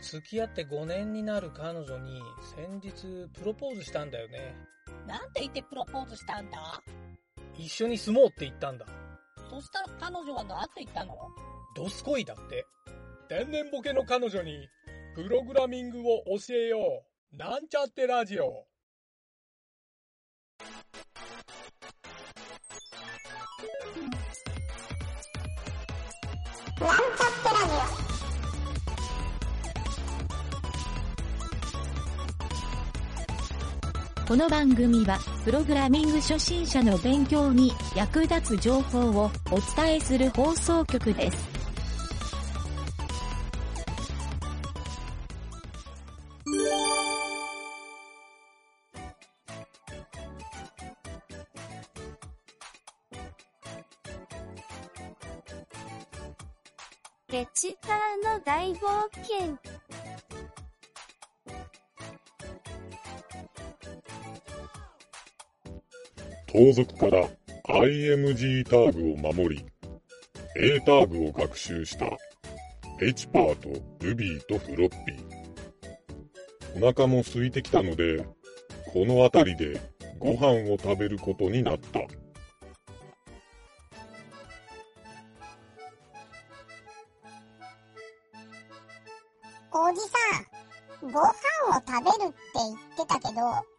付き合って5年になる彼女に先日プロポーズしたんだよね。なんて言ってプロポーズしたんだ？一緒に住もうって言ったんだ。そしたら彼女は何て言ったの？ドスコイだって。天然ボケの彼女にプログラミングを教えよう。なんちゃってラジオ。なんちゃってラジこの番組は、プログラミング初心者の勉強に役立つ情報をお伝えする放送局です。レチターの大冒険。盗賊から IMG ターグを守り、A ターグを学習したエチパーとルビーとフロッピー。お腹も空いてきたので、この辺りでご飯を食べることになった。おじさん、ご飯を食べるって言ってたけど、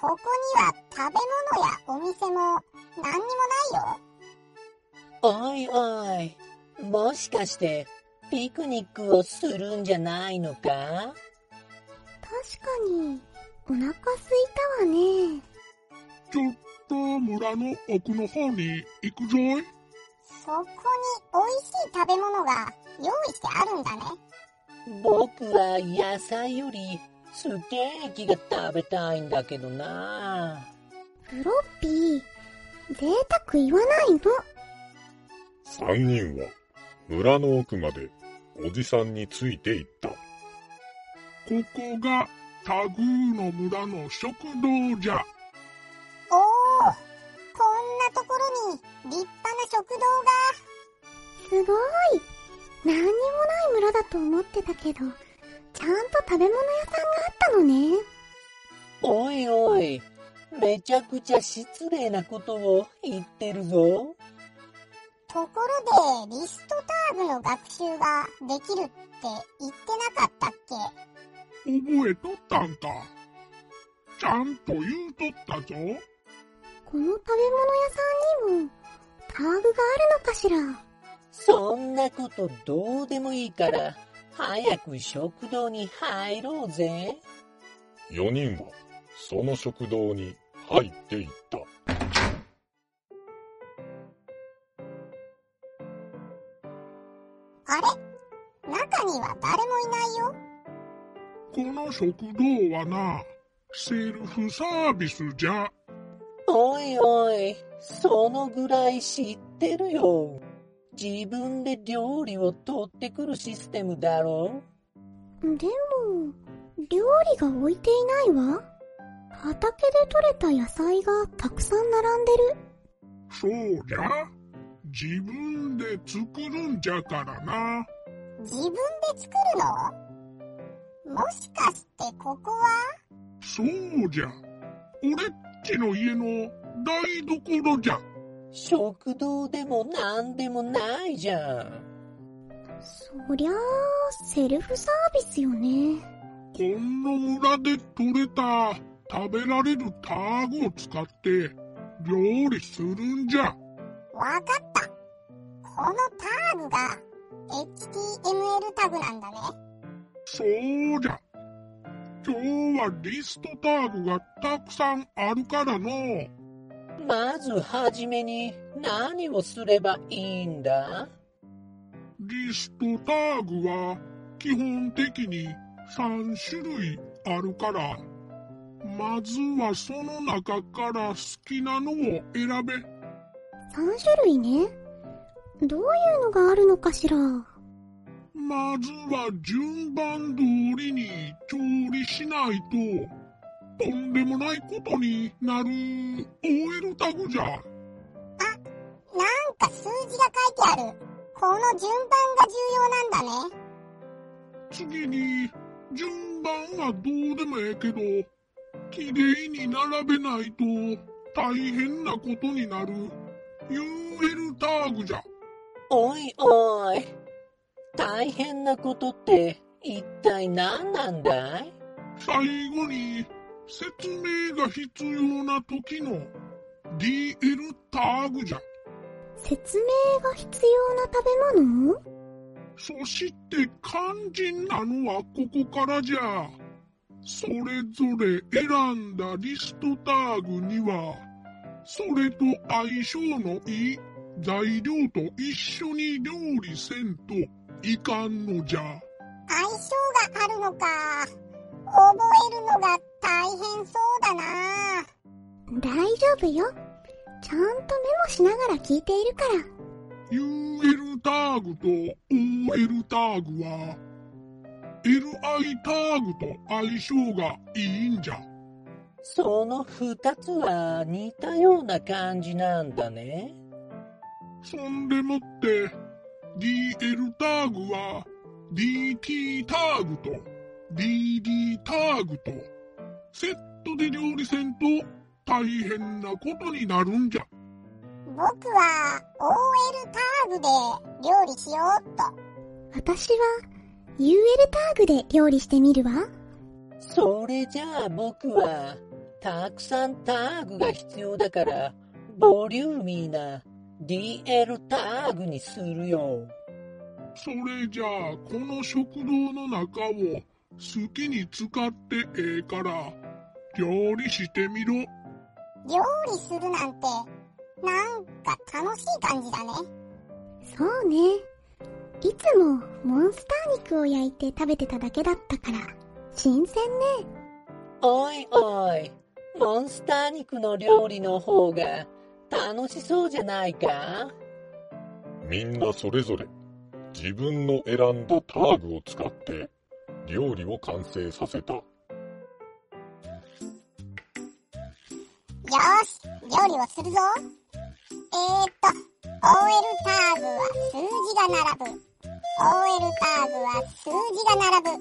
ここには食べ物やお店も何にもないよ。おいおい、もしかして、ピクニックをするんじゃないのか？確かに、お腹すいたわね。ちょっと村の奥の方に行くぞい。そこに美味しい食べ物が用意してあるんだね。僕は野菜よりステーキが食べたいんだけどなフロッピー、贅沢言わないの。三人は村の奥までおじさんについて行った。ここがタグーの村の食堂じゃ。おお、こんなところに立派な食堂が。すごい。何にもない村だと思ってたけど、ちゃんと食べ物屋さんがのね。おいおい、めちゃくちゃ失礼なことを言ってるぞ。ところで、リストターグの学習ができるって言ってなかったっけ？覚えとったんか？ちゃんと言うとったぞ。この食べ物屋さんにも、ターグがあるのかしら？そんなことどうでもいいから、早く食堂に入ろうぜ。四人はその食堂に入っていった。あれ？中には誰もいないよ。この食堂はな、セルフサービスじゃ。おいおい、そのぐらい知ってるよ。自分で料理を取ってくるシステムだろでも、料理が置いていないわ。畑で採れた野菜がたくさん並んでる。そうじゃ。自分で作るんじゃからな。自分で作るの？もしかしてここは？そうじゃ。俺っちの家の台所じゃ。食堂でもなんでもないじゃん。そりゃあ、セルフサービスよね。この村で採れた食べられるターグを使って料理するんじゃ。わかった。このターグが HTML タグなんだね。そうじゃ。今日はリストターグがたくさんあるからの。まずはじめに何をすればいいんだ？リストターグは基本的に3種類あるから、まずはその中から好きなのを選べ。3種類ね。どういうのがあるのかしら？まずは順番通りに調理しないと、とんでもないことになる OL タグじゃ。なんか数字が書いてある。この順番が重要なんだね。次に、順番はどうでもええけど、きれいに並べないと大変なことになる UL ターグじゃ。おいおい。大変なことって一体何なんだい？最後に説明が必要な時の DL ターグじゃ。説明が必要な食べ物？そして肝心なのはここからじゃ。それぞれ選んだリストターグには、それと相性のいい材料と一緒に料理せんといかんのじゃ。相性があるのか。覚えるのが大変そうだな。大丈夫よ。ちゃんとメモしながら聞いているから。UL ターグと OL ターグは、LI ターグと相性がいいんじゃ。その二つは似たような感じなんだね。そんでもって、DL ターグは DT ターグと DD ターグとセットで料理せんと大変なことになるんじゃ。僕は OL ターグで料理しようっと。私は UL ターグで料理してみるわ。それじゃあ僕はたくさんターグが必要だからボリューミーな DL ターグにするよ。それじゃあこの食堂の中を好きに使ってええから料理してみろ。料理するなんて、なんか楽しい感じだね。そうね。いつもモンスター肉を焼いて食べてただけだったから、新鮮ね。おいおい、モンスター肉の料理の方が楽しそうじゃないか？みんなそれぞれ自分の選んだターグを使って料理を完成させた。よーし、料理をするぞ。えーっと、OL ターグは数字が並ぶ。OL ターグは数字が並ぶ。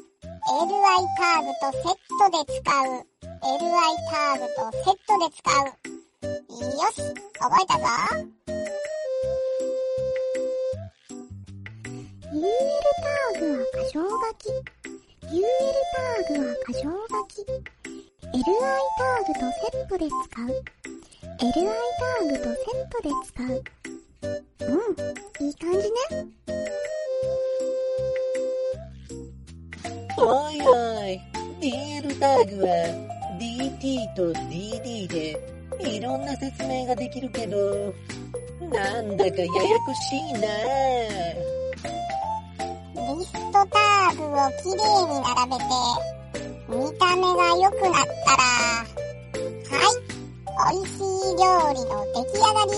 LI ターグとセットで使う。LI ターグとセットで使う。よし、覚えたぞ。UL ターグは箇条書き。UL ターグは箇条書き。LI ターグとセットで使う。LI ターグとセットで使う。うん、いい感じね。おいおい、DL ターグは DT と DD でいろんな説明ができるけど、なんだかややこしいなリストターグをきれいに並べて、見た目が良くなったら、はい、美味しい料理の出来上がり。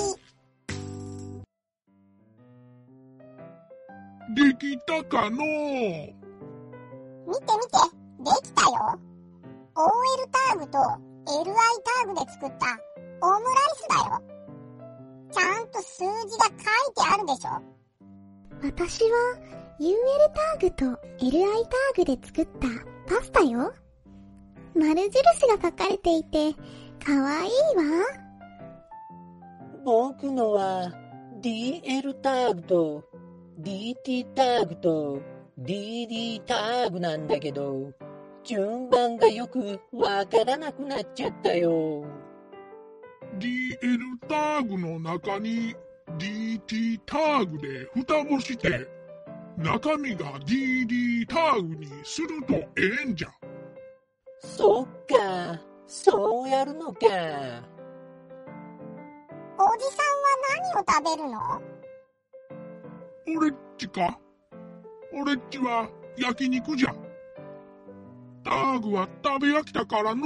できたかのう？見て見て、できたよ。OL ターグと LI ターグで作ったオムライスだよ。ちゃんと数字が書いてあるでしょ。私は UL ターグと LI ターグで作ったパスタよ。丸印が書かれていて、かわいいわ。僕のは DL ターグと DT ターグと DD ターグなんだけど、順番がよくわからなくなっちゃったよ。DL ターグの中に DT ターグで蓋をして中身が DD ターグにするとええんじゃ。そっか、やるのか。おじさんは何を食べるの？俺っちか俺っちは焼肉じゃ。ターグは食べ飽きたからのう。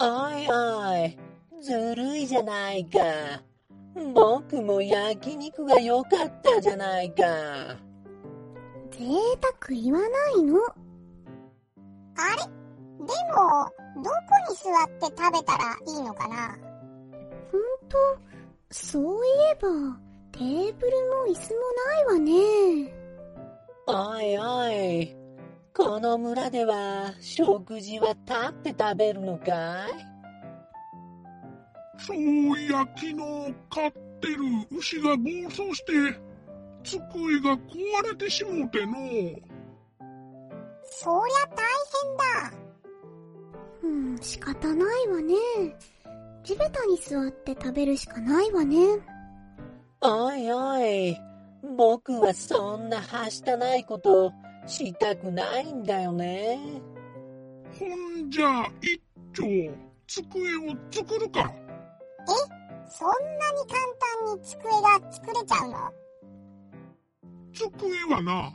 おいおい、ずるいじゃないか。僕も焼肉が良かったじゃないか。贅沢言わないの。あれ？でも、どこに座って食べたらいいのかな？ほんと、そういえば、テーブルも椅子もないわね。おいおい、この村では食事は立って食べるのかい？そういや昨日飼ってる牛が暴走して机が壊れてしもてのそりゃ大変だ。うん、仕方ないわね。地べたに座って食べるしかないわね。おいおい、僕はそんなはしたないことしたくないんだよね。ほんじゃ一丁机を作るかそんなに簡単に机が作れちゃうの？机はな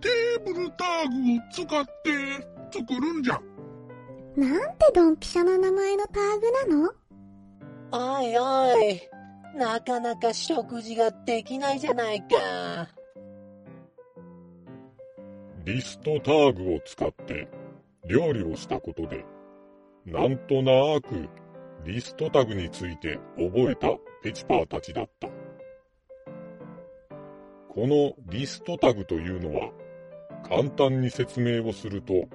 テーブルターグを使って作るんじゃなんてドンピシャな名前のターグなの？おいおい、なかなか食事ができないじゃないか。リストターグを使って料理をしたことで、なんとなくリストタグについて覚えたペチパーたちだった。このリストタグというのは、簡単に説明をすると、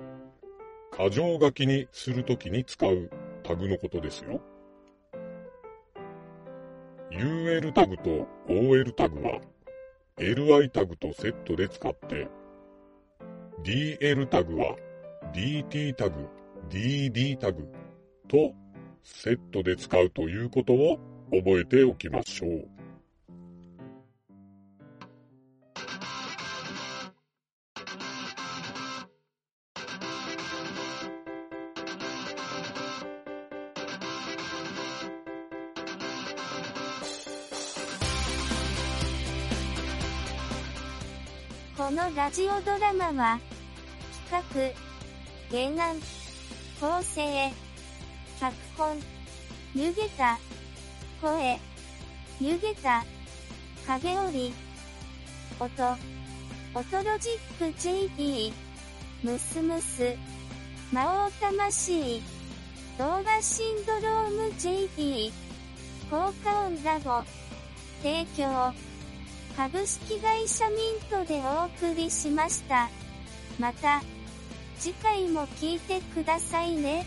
箇条書きにするときに使うタグのことですよ。UL タグと OL タグは LI タグとセットで使って、DL タグは DT タグ、DD タグとセットで使うということを覚えておきましょう。このラジオドラマは、企画、原案、構成、脚本、湯げた、声、湯げた、影織、音、音ロジック JP、ムスムス、魔王魂、動画シンドローム JP、効果音ラボ、提供、株式会社ミントでお送りしました。また、次回も聞いてくださいね。